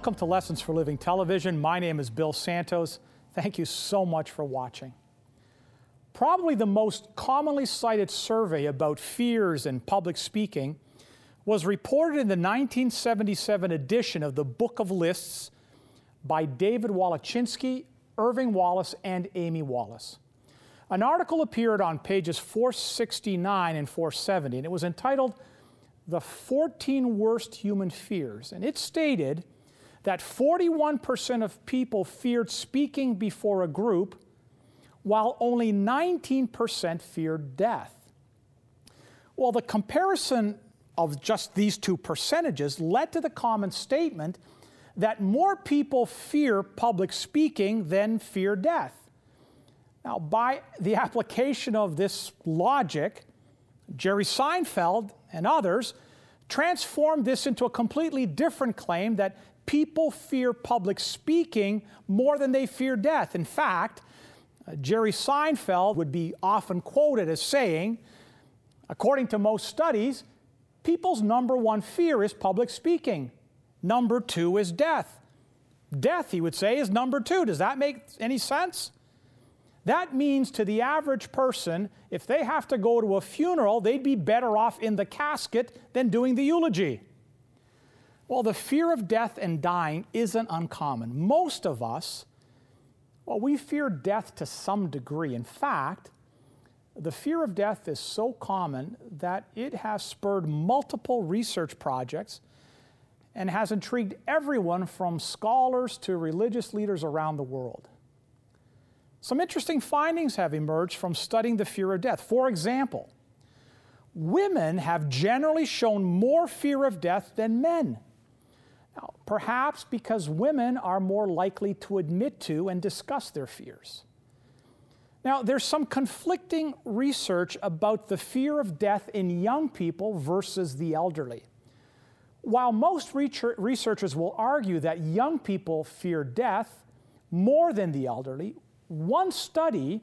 Welcome to Lessons for Living Television. My name is Bill Santos. Thank you so much for watching. Probably the most commonly cited survey about fears and public speaking was reported in the 1977 edition of the Book of Lists by David Wallechinsky, Irving Wallace, and Amy Wallace. An article appeared on pages 469 and 470, and it was entitled The 14 Worst Human Fears. And it stated that 41% of people feared speaking before a group, while only 19% feared death. Well, the comparison of just these two percentages led to the common statement that more people fear public speaking than fear death. Now, by the application of this logic, Jerry Seinfeld and others transformed this into a completely different claim that people fear public speaking more than they fear death. In fact, uh, Jerry Seinfeld would be often quoted as saying, according to most studies, people's number one fear is public speaking. Number two is death. Death, he would say, is number two. Does that make any sense? That means to the average person, if they have to go to a funeral, they'd be better off in the casket than doing the eulogy. Well, the fear of death and dying isn't uncommon. Most of us, well, we fear death to some degree. In fact, the fear of death is so common that it has spurred multiple research projects and has intrigued everyone from scholars to religious leaders around the world. Some interesting findings have emerged from studying the fear of death. For example, women have generally shown more fear of death than men. Perhaps because women are more likely to admit to and discuss their fears. Now, there's some conflicting research about the fear of death in young people versus the elderly. While most researchers will argue that young people fear death more than the elderly, one study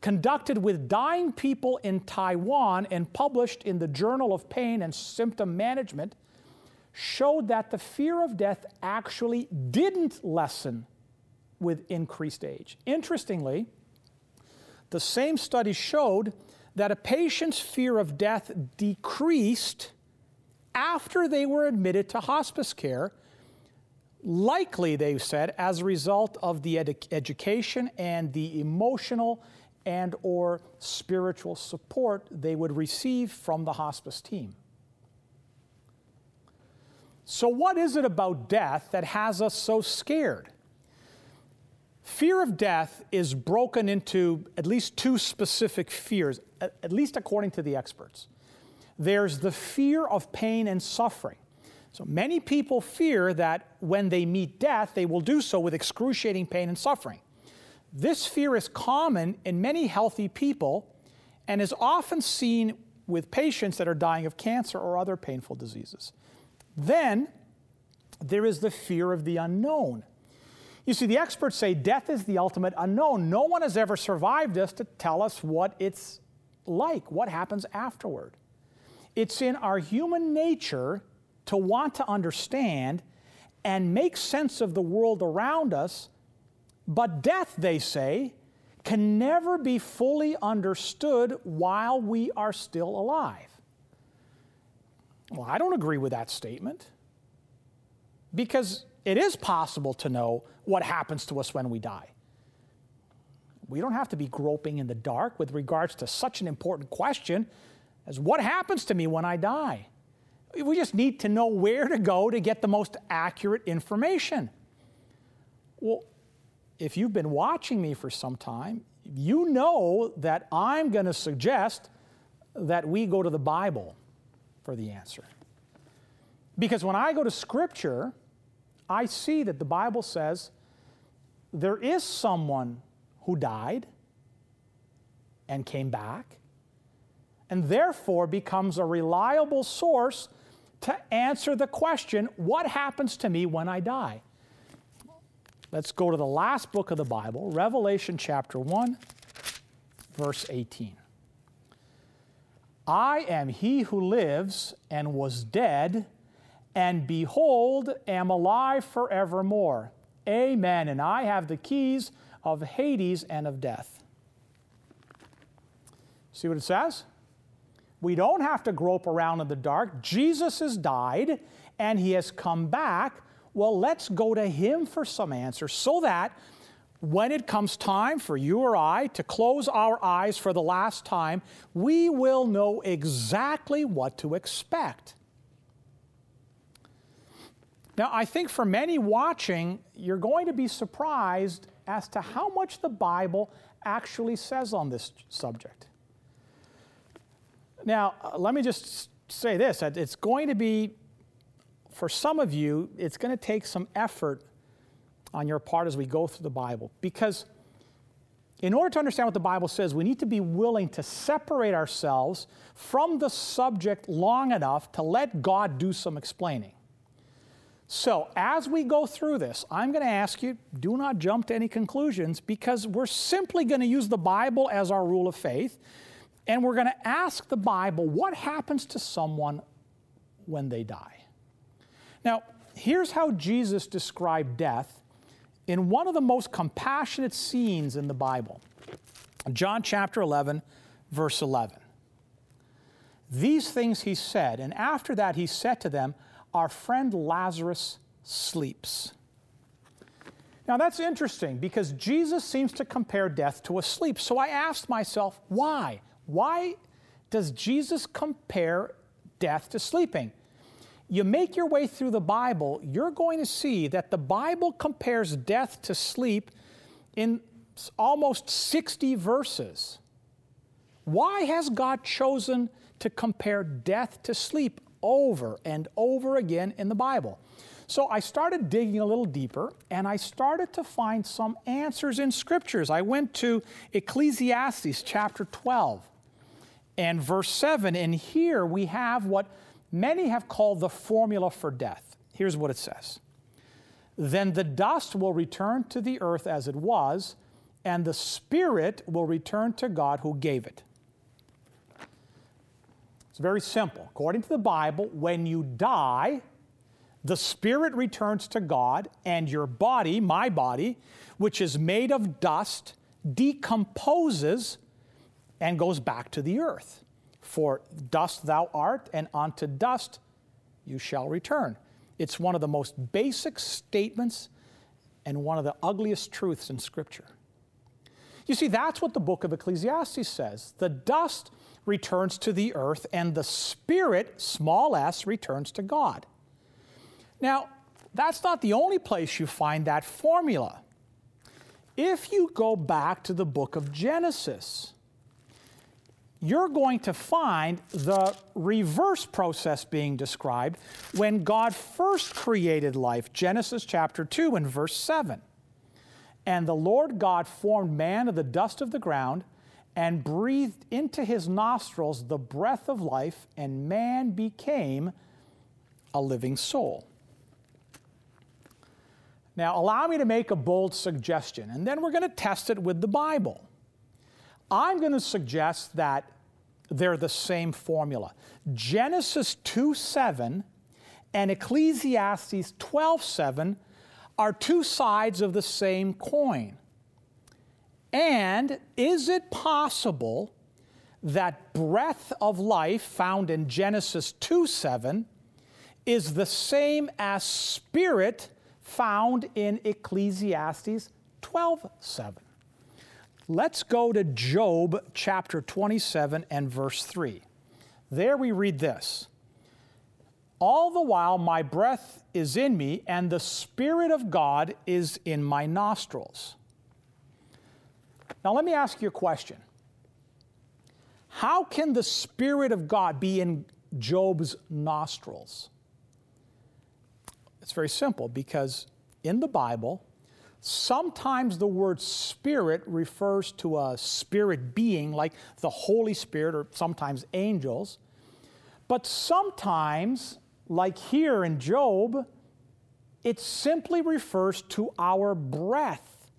conducted with dying people in Taiwan and published in the Journal of Pain and Symptom Management showed that the fear of death actually didn't lessen with increased age. Interestingly, the same study showed that a patient's fear of death decreased after they were admitted to hospice care, likely, they said, as a result of the ed- education and the emotional and or spiritual support they would receive from the hospice team. So, what is it about death that has us so scared? Fear of death is broken into at least two specific fears, at least according to the experts. There's the fear of pain and suffering. So many people fear that when they meet death, they will do so with excruciating pain and suffering. This fear is common in many healthy people and is often seen with patients that are dying of cancer or other painful diseases. Then there is the fear of the unknown. You see, the experts say death is the ultimate unknown. No one has ever survived this to tell us what it's like, what happens afterward. It's in our human nature to want to understand and make sense of the world around us, but death, they say, can never be fully understood while we are still alive. Well, I don't agree with that statement because it is possible to know what happens to us when we die. We don't have to be groping in the dark with regards to such an important question as what happens to me when I die. We just need to know where to go to get the most accurate information. Well, if you've been watching me for some time, you know that I'm going to suggest that we go to the Bible for the answer. Because when I go to Scripture, I see that the Bible says there is someone who died and came back, and therefore becomes a reliable source to answer the question what happens to me when I die? Let's go to the last book of the Bible, Revelation chapter 1, verse 18. I am he who lives and was dead and behold, am alive forevermore. Amen. And I have the keys of Hades and of death. See what it says? We don't have to grope around in the dark. Jesus has died and he has come back. Well, let's go to him for some answers so that when it comes time for you or I to close our eyes for the last time, we will know exactly what to expect. Now, I think for many watching, you're going to be surprised as to how much the Bible actually says on this subject. Now, uh, let me just say this it's going to be, for some of you, it's going to take some effort on your part as we go through the Bible. Because in order to understand what the Bible says, we need to be willing to separate ourselves from the subject long enough to let God do some explaining. So, as we go through this, I'm going to ask you do not jump to any conclusions because we're simply going to use the Bible as our rule of faith. And we're going to ask the Bible what happens to someone when they die. Now, here's how Jesus described death in one of the most compassionate scenes in the Bible John chapter 11, verse 11. These things he said, and after that he said to them, Our friend Lazarus sleeps. Now that's interesting because Jesus seems to compare death to a sleep. So I asked myself, why? Why does Jesus compare death to sleeping? You make your way through the Bible, you're going to see that the Bible compares death to sleep in almost 60 verses. Why has God chosen to compare death to sleep over and over again in the Bible? So I started digging a little deeper and I started to find some answers in scriptures. I went to Ecclesiastes chapter 12 and verse 7, and here we have what many have called the formula for death. Here's what it says Then the dust will return to the earth as it was, and the spirit will return to God who gave it. It's very simple. According to the Bible, when you die, the spirit returns to God, and your body, my body, which is made of dust, decomposes and goes back to the earth. For dust thou art, and unto dust you shall return. It's one of the most basic statements and one of the ugliest truths in Scripture. You see, that's what the book of Ecclesiastes says. The dust returns to the earth, and the spirit, small s, returns to God. Now, that's not the only place you find that formula. If you go back to the book of Genesis, you're going to find the reverse process being described when God first created life. Genesis chapter 2 and verse 7. And the Lord God formed man of the dust of the ground and breathed into his nostrils the breath of life, and man became a living soul. Now, allow me to make a bold suggestion, and then we're going to test it with the Bible. I'm going to suggest that they're the same formula. Genesis 2 7 and Ecclesiastes 12 7 are two sides of the same coin. And is it possible that breath of life found in Genesis 2 7 is the same as spirit found in Ecclesiastes 12 7? Let's go to Job chapter 27 and verse 3. There we read this All the while my breath is in me, and the Spirit of God is in my nostrils. Now, let me ask you a question. How can the Spirit of God be in Job's nostrils? It's very simple because in the Bible, Sometimes the word spirit refers to a spirit being like the Holy Spirit or sometimes angels. But sometimes, like here in Job, it simply refers to our breath.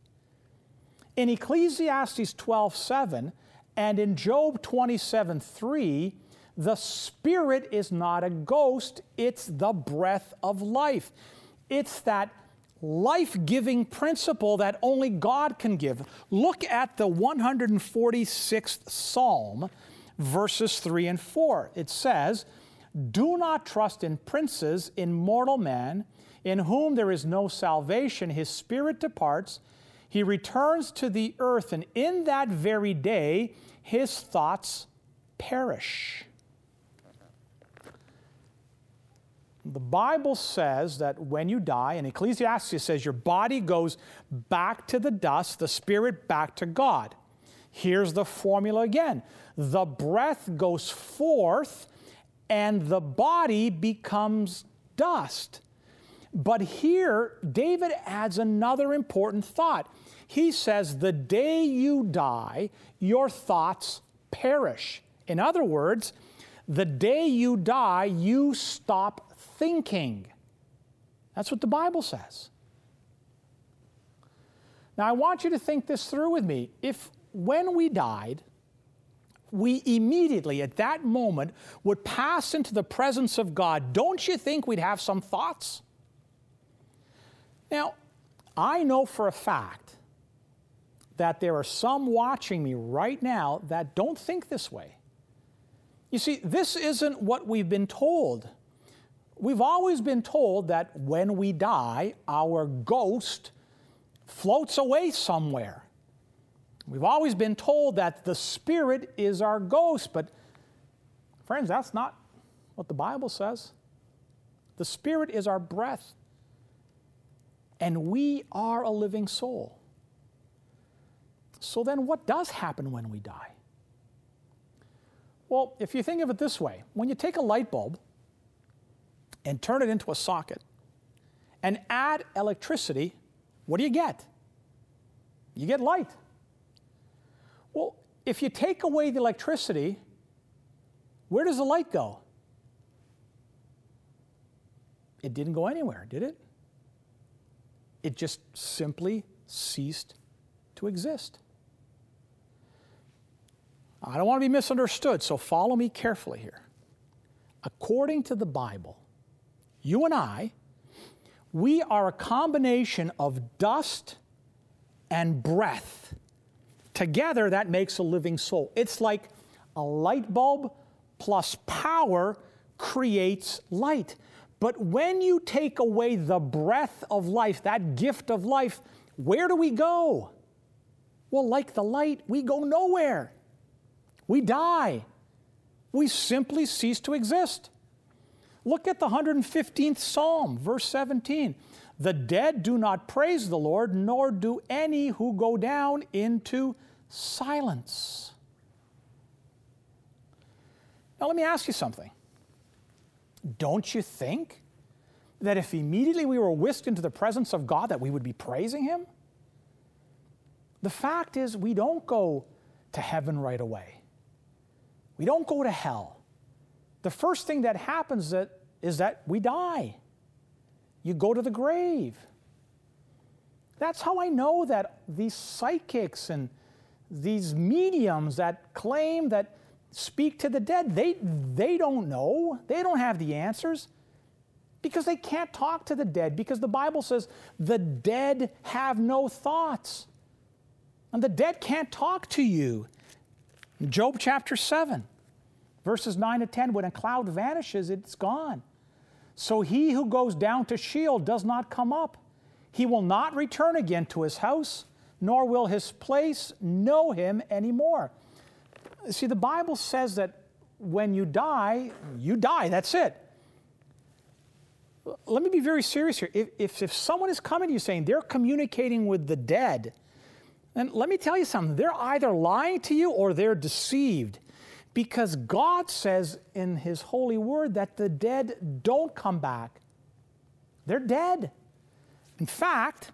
In Ecclesiastes 12 7 and in Job 27 3, the spirit is not a ghost, it's the breath of life. It's that life giving principle that only God can give. Look at the 146th Psalm, verses 3 and 4. It says, Do not trust in princes, in mortal man, in whom there is no salvation. His spirit departs, he returns to the earth, and in that very day his thoughts perish. The Bible says that when you die, and Ecclesiastes says your body goes back to the dust, the spirit back to God. Here's the formula again the breath goes forth, and the body becomes dust. But here, David adds another important thought. He says, The day you die, your thoughts perish. In other words, the day you die, you stop thinking. That's what the Bible says. Now, I want you to think this through with me. If when we died, we immediately at that moment would pass into the presence of God, don't you think we'd have some thoughts? Now, I know for a fact that there are some watching me right now that don't think this way. You see, this isn't what we've been told We've always been told that when we die, our ghost floats away somewhere. We've always been told that the spirit is our ghost, but friends, that's not what the Bible says. The spirit is our breath, and we are a living soul. So then, what does happen when we die? Well, if you think of it this way, when you take a light bulb and turn it into a socket and add electricity, what do you get? You get light. Well, if you take away the electricity, where does the light go? It didn't go anywhere, did it? It just simply ceased to exist. I don't want to be misunderstood, so follow me carefully here. According to the Bible, you and I, we are a combination of dust and breath. Together, that makes a living soul. It's like a light bulb plus power creates light. But when you take away the breath of life, that gift of life, where do we go? Well, like the light, we go nowhere. We die. We simply cease to exist. Look at the 115th Psalm, verse 17. The dead do not praise the Lord, nor do any who go down into silence. Now, let me ask you something. Don't you think that if immediately we were whisked into the presence of God, that we would be praising Him? The fact is, we don't go to heaven right away. We don't go to hell. The first thing that happens that is that we die. You go to the grave. That's how I know that these psychics and these mediums that claim that speak to the dead, they, they don't know. They don't have the answers because they can't talk to the dead because the Bible says the dead have no thoughts. And the dead can't talk to you. Job chapter 7. Verses 9 to 10 when a cloud vanishes, it's gone. So he who goes down to Sheol does not come up. He will not return again to his house, nor will his place know him anymore. See, the Bible says that when you die, you die. That's it. Let me be very serious here. If, if, if someone is coming to you saying they're communicating with the dead, then let me tell you something. They're either lying to you or they're deceived. Because God says in His holy word that the dead don't come back. They're dead. In fact,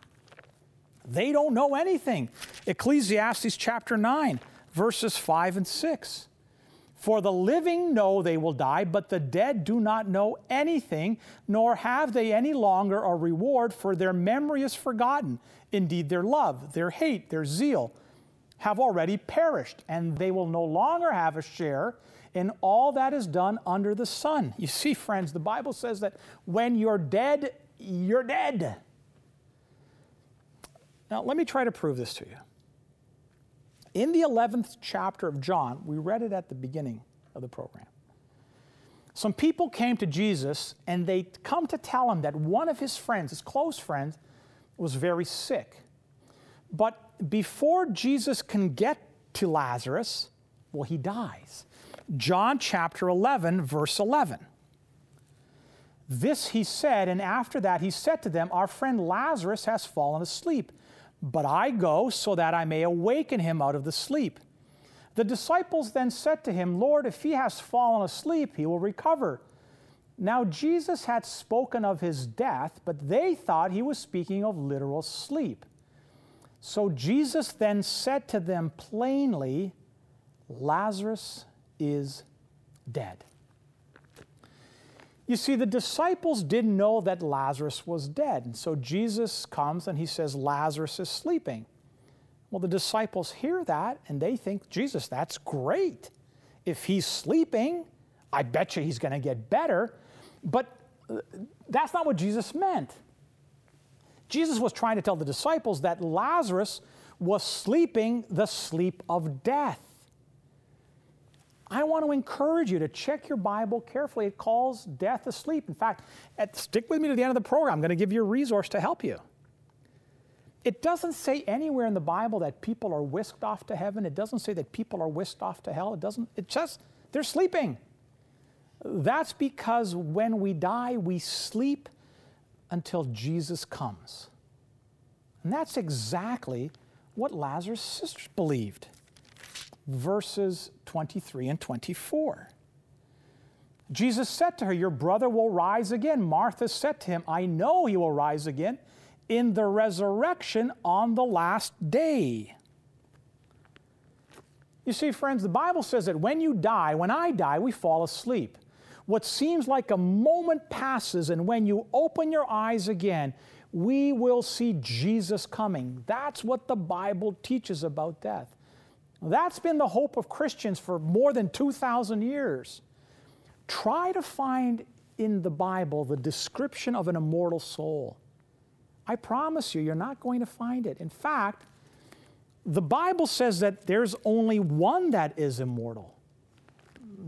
they don't know anything. Ecclesiastes chapter 9, verses 5 and 6. For the living know they will die, but the dead do not know anything, nor have they any longer a reward, for their memory is forgotten. Indeed, their love, their hate, their zeal, have already perished, and they will no longer have a share in all that is done under the sun. You see, friends, the Bible says that when you're dead, you're dead. Now, let me try to prove this to you. In the 11th chapter of John, we read it at the beginning of the program. Some people came to Jesus and they come to tell him that one of his friends, his close friends, was very sick. But before Jesus can get to Lazarus, well, he dies. John chapter 11, verse 11. This he said, and after that he said to them, Our friend Lazarus has fallen asleep but I go so that I may awaken him out of the sleep. The disciples then said to him, Lord, if he has fallen asleep, he will recover. Now Jesus had spoken of his death, but they thought he was speaking of literal sleep. So Jesus then said to them plainly, Lazarus is dead. You see, the disciples didn't know that Lazarus was dead. And so Jesus comes and he says, Lazarus is sleeping. Well, the disciples hear that and they think, Jesus, that's great. If he's sleeping, I bet you he's going to get better. But uh, that's not what Jesus meant. Jesus was trying to tell the disciples that Lazarus was sleeping the sleep of death. I want to encourage you to check your Bible carefully. It calls death asleep. In fact, at, stick with me to the end of the program. I'm going to give you a resource to help you. It doesn't say anywhere in the Bible that people are whisked off to heaven. It doesn't say that people are whisked off to hell. It doesn't, it just, they're sleeping. That's because when we die, we sleep until Jesus comes. And that's exactly what Lazarus' sisters believed verses 23 and 24. Jesus said to her, Your brother will rise again. Martha said to him, I know he will rise again in the resurrection on the last day. You see, friends, the Bible says that when you die, when I die, we fall asleep. What seems like a moment passes, and when you open your eyes again, we will see Jesus coming. That's what the Bible teaches about death. That's been the hope of Christians for more than 2,000 years. Try to find in the Bible the description of an immortal soul. I promise you, you're not going to find it. In fact, the Bible says that there's only one that is immortal.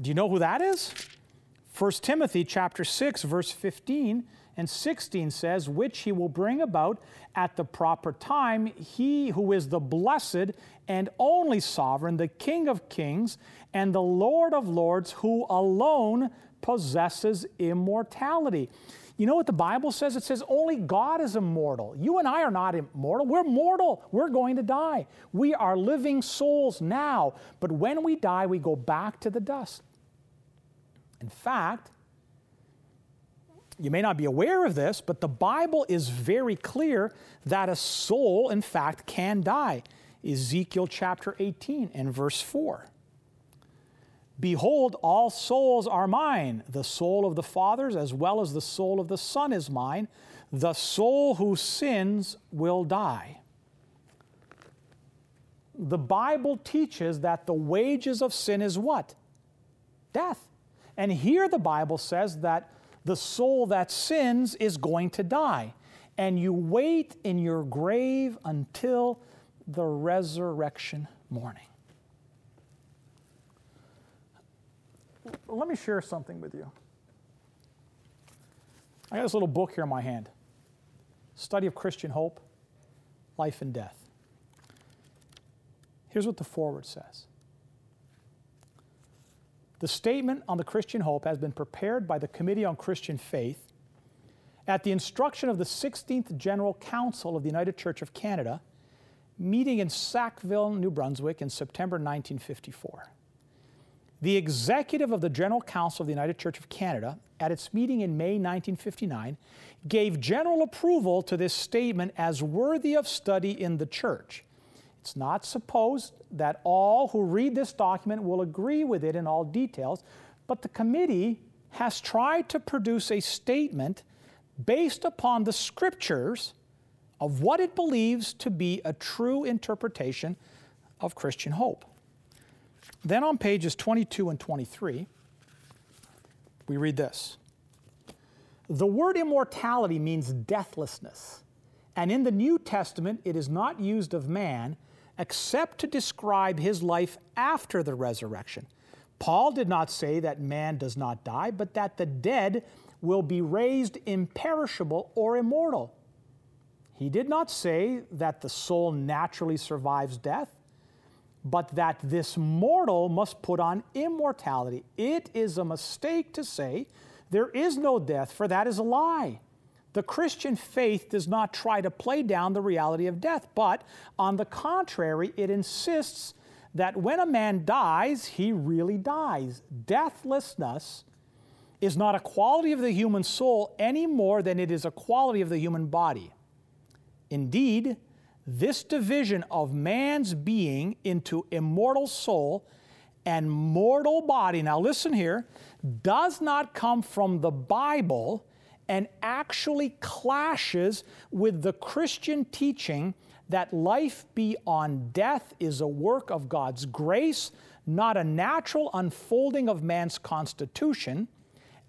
Do you know who that is? 1 Timothy chapter 6 verse 15 and 16 says, which he will bring about at the proper time, he who is the blessed and only sovereign, the King of kings and the Lord of lords, who alone possesses immortality. You know what the Bible says? It says only God is immortal. You and I are not immortal. We're mortal. We're going to die. We are living souls now. But when we die, we go back to the dust. In fact, you may not be aware of this, but the Bible is very clear that a soul, in fact, can die. Ezekiel chapter 18 and verse 4. Behold, all souls are mine. The soul of the fathers as well as the soul of the Son is mine. The soul who sins will die. The Bible teaches that the wages of sin is what? Death. And here the Bible says that the soul that sins is going to die. And you wait in your grave until the resurrection morning. Let me share something with you. I got this little book here in my hand Study of Christian Hope, Life and Death. Here's what the foreword says The statement on the Christian hope has been prepared by the Committee on Christian Faith at the instruction of the 16th General Council of the United Church of Canada meeting in Sackville, New Brunswick in September 1954. The executive of the General Council of the United Church of Canada, at its meeting in May 1959, gave general approval to this statement as worthy of study in the church. It's not supposed that all who read this document will agree with it in all details, but the committee has tried to produce a statement based upon the scriptures of what it believes to be a true interpretation of Christian hope. Then on pages 22 and 23, we read this The word immortality means deathlessness, and in the New Testament it is not used of man except to describe his life after the resurrection. Paul did not say that man does not die, but that the dead will be raised imperishable or immortal. He did not say that the soul naturally survives death, but that this mortal must put on immortality. It is a mistake to say there is no death, for that is a lie. The Christian faith does not try to play down the reality of death, but on the contrary, it insists that when a man dies, he really dies. Deathlessness is not a quality of the human soul any more than it is a quality of the human body. Indeed, this division of man's being into immortal soul and mortal body, now listen here, does not come from the Bible and actually clashes with the Christian teaching that life beyond death is a work of God's grace, not a natural unfolding of man's constitution,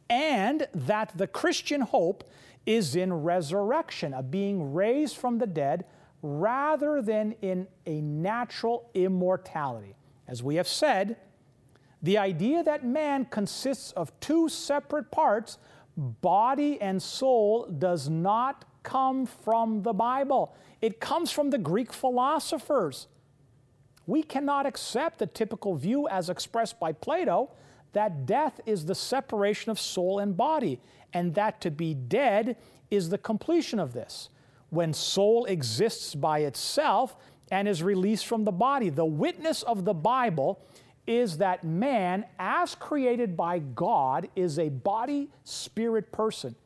and that the Christian hope is in resurrection, a being raised from the dead, rather than in a natural immortality. As we have said, the idea that man consists of two separate parts body and soul does not come from the Bible. It comes from the Greek philosophers. We cannot accept the typical view as expressed by Plato that death is the separation of soul and body, and that to be dead is the completion of this. When soul exists by itself and is released from the body, the witness of the Bible is that man, as created by God, is a body spirit person.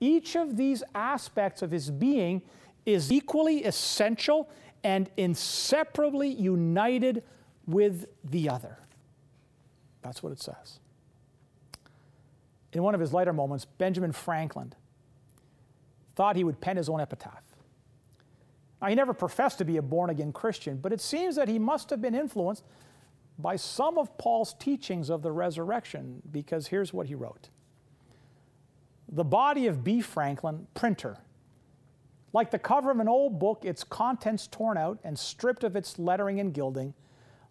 Each of these aspects of his being is equally essential and inseparably united with the other. That's what it says. In one of his later moments, Benjamin Franklin thought he would pen his own epitaph. Now, he never professed to be a born again Christian, but it seems that he must have been influenced by some of Paul's teachings of the resurrection, because here's what he wrote The body of B. Franklin, printer, like the cover of an old book, its contents torn out and stripped of its lettering and gilding,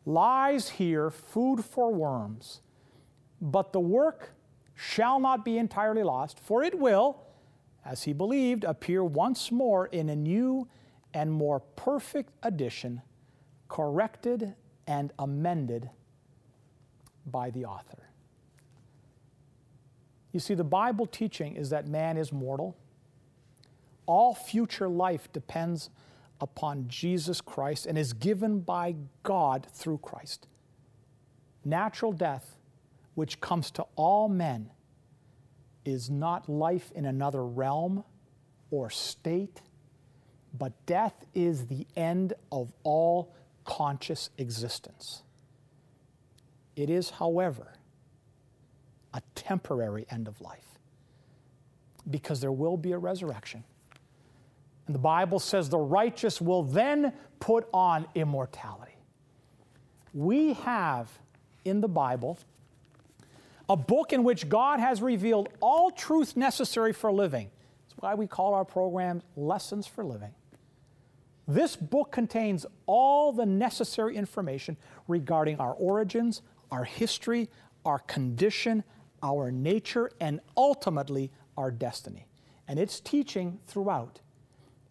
lies here food for worms. But the work shall not be entirely lost, for it will, as he believed, appear once more in a new and more perfect edition, corrected and amended by the author. You see, the Bible teaching is that man is mortal. All future life depends upon Jesus Christ and is given by God through Christ. Natural death, which comes to all men, is not life in another realm or state, but death is the end of all conscious existence. It is, however, a temporary end of life because there will be a resurrection. And the Bible says the righteous will then put on immortality. We have in the Bible a book in which God has revealed all truth necessary for living. That's why we call our program Lessons for Living. This book contains all the necessary information regarding our origins, our history, our condition, our nature, and ultimately our destiny. And its teaching throughout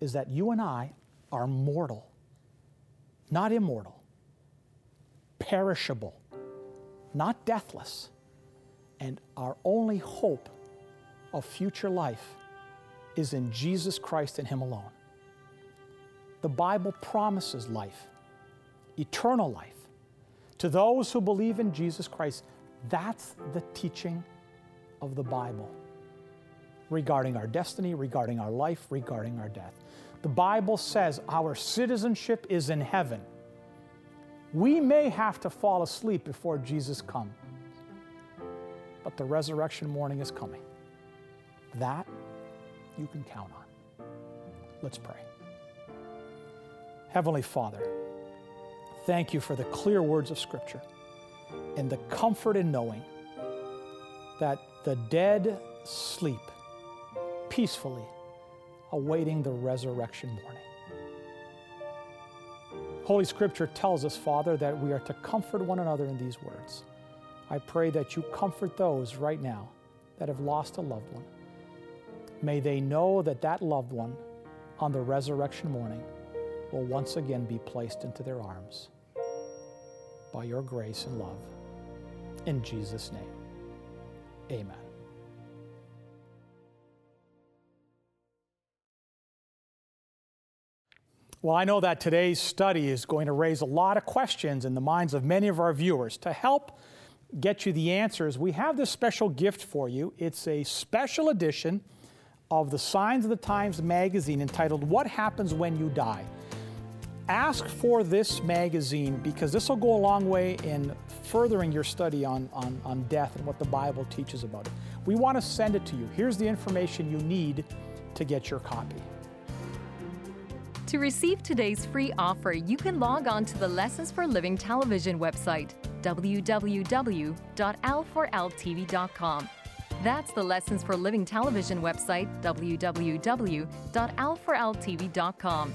is that you and I are mortal, not immortal, perishable, not deathless, and our only hope of future life is in Jesus Christ and Him alone. The Bible promises life, eternal life, to those who believe in Jesus Christ. That's the teaching of the Bible regarding our destiny, regarding our life, regarding our death. The Bible says our citizenship is in heaven. We may have to fall asleep before Jesus comes, but the resurrection morning is coming. That you can count on. Let's pray. Heavenly Father, thank you for the clear words of Scripture. and the comfort in knowing that the dead sleep peacefully, awaiting the resurrection morning. Holy Scripture tells us, Father, that we are to comfort one another in these words. I pray that you comfort those right now that have lost a loved one. May they know that that loved one on the resurrection morning will once again be placed into their arms by your grace and love. In Jesus' name, amen. Well, I know that today's study is going to raise a lot of questions in the minds of many of our viewers. To help get you the answers, we have this special gift for you. It's a special edition of the Signs of the Times magazine entitled What Happens When You Die. Ask for this magazine because this will go a long way in furthering your study on, on, on death and what the Bible teaches about it. We want to send it to you. Here's the information you need to get your copy. To receive today's free offer, you can log on to the Lessons for Living television website, www.l4ltv.com. That's the Lessons for Living television website, www.l4ltv.com.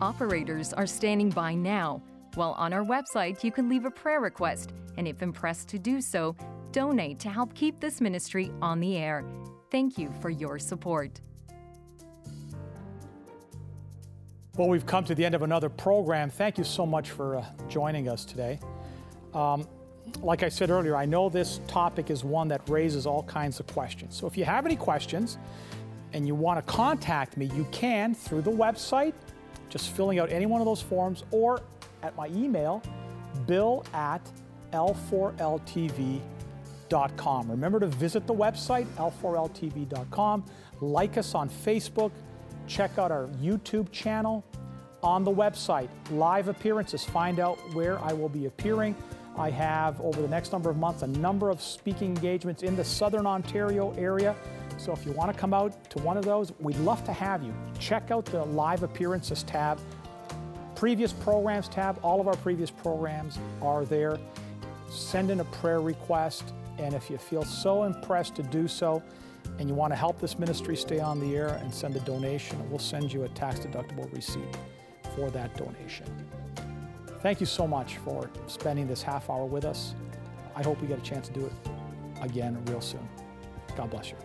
Operators are standing by now. While on our website, you can leave a prayer request, and if impressed to do so, donate to help keep this ministry on the air. Thank you for your support. Well, we've come to the end of another program. Thank you so much for uh, joining us today. Um, like I said earlier, I know this topic is one that raises all kinds of questions. So if you have any questions and you want to contact me, you can through the website, just filling out any one of those forms, or at my email, bill at l4ltv.com l4ltv.com. Remember to visit the website, l4ltv.com, like us on Facebook, check out our YouTube channel. On the website, live appearances, find out where I will be appearing. I have, over the next number of months, a number of speaking engagements in the Southern Ontario area. So if you want to come out to one of those, we'd love to have you. Check out the live appearances tab. Previous programs tab, all of our previous programs are there. Send in a prayer request and if you feel so impressed to do so, and you want to help this ministry stay on the air and send a donation, we'll send you a tax deductible receipt for that donation. Thank you so much for spending this half hour with us. I hope we get a chance to do it again real soon. God bless you.